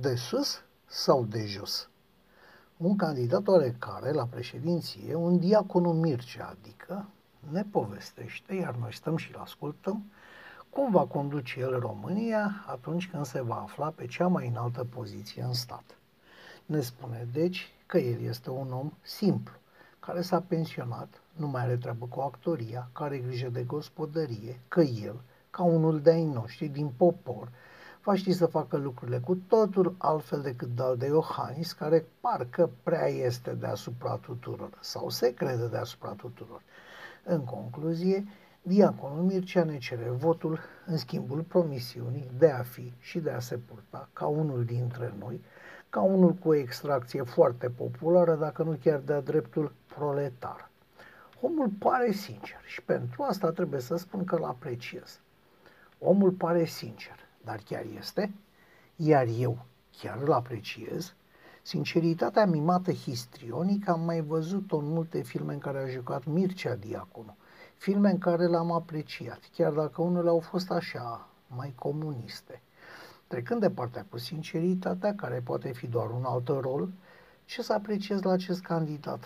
De sus sau de jos? Un candidat oarecare la președinție, un diaconul Mircea, adică, ne povestește, iar noi stăm și îl ascultăm, cum va conduce el România atunci când se va afla pe cea mai înaltă poziție în stat. Ne spune, deci, că el este un om simplu, care s-a pensionat, nu mai are treabă cu actoria, care are grijă de gospodărie, că el, ca unul de-ai noștri din popor, va ști să facă lucrurile cu totul altfel decât Dal de Iohannis, care parcă prea este deasupra tuturor sau se crede deasupra tuturor. În concluzie, Diaconul Mircea ne cere votul în schimbul promisiunii de a fi și de a se purta ca unul dintre noi, ca unul cu o extracție foarte populară, dacă nu chiar de-a dreptul proletar. Omul pare sincer și pentru asta trebuie să spun că îl apreciez. Omul pare sincer, dar chiar este? Iar eu chiar îl apreciez? Sinceritatea mimată histrionică am mai văzut-o în multe filme în care a jucat Mircea Diaconu, filme în care l-am apreciat, chiar dacă unele au fost așa, mai comuniste. Trecând de partea cu sinceritatea, care poate fi doar un alt rol, ce să apreciez la acest candidat?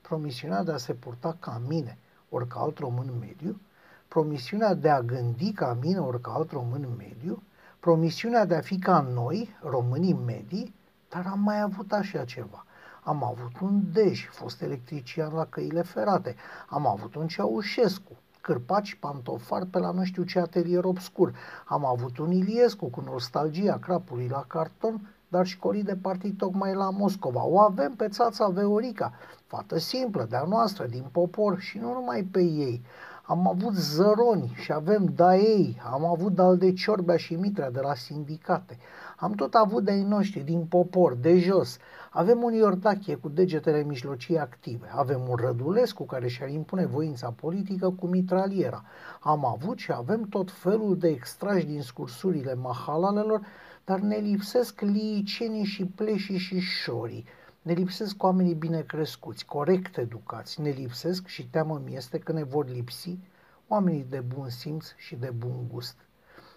Promisiunea de a se purta ca mine, ori ca alt român mediu, promisiunea de a gândi ca mine, ori ca alt român mediu, promisiunea de a fi ca noi, românii medii, dar am mai avut așa ceva. Am avut un Dej, fost electrician la căile ferate. Am avut un Ceaușescu, cârpaci pantofar pe la nu știu ce atelier obscur. Am avut un Iliescu cu nostalgia crapului la carton, dar școlii de partid tocmai la Moscova. O avem pe țața Veorica, fată simplă, de-a noastră, din popor și nu numai pe ei. Am avut zăroni și avem da ei, am avut dal de Ciorbea și Mitrea de la sindicate. Am tot avut de-ai noștri, din popor, de jos. Avem un Iordache cu degetele mijlocii active. Avem un Rădulescu care și-ar impune voința politică cu mitraliera. Am avut și avem tot felul de extrași din scursurile mahalalelor, dar ne lipsesc liicenii și pleșii și șorii. Ne lipsesc oamenii bine crescuți, corect educați. Ne lipsesc și teamă mi este că ne vor lipsi oamenii de bun simț și de bun gust.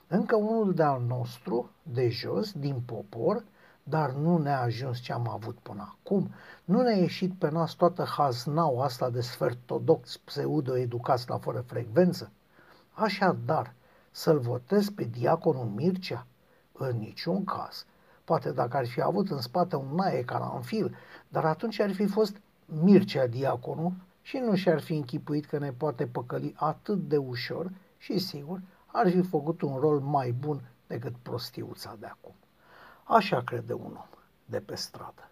Încă unul de-al nostru, de jos, din popor, dar nu ne-a ajuns ce am avut până acum. Nu ne-a ieșit pe nas toată haznau asta de sfertodox pseudo-educați la fără frecvență. Așadar, să-l votez pe diaconul Mircea? În niciun caz. Poate dacă ar fi avut în spate un naie caranfil, dar atunci ar fi fost Mircea diaconul și nu și-ar fi închipuit că ne poate păcăli atât de ușor și sigur ar fi făcut un rol mai bun decât prostiuța de acum. Așa crede un om de pe stradă.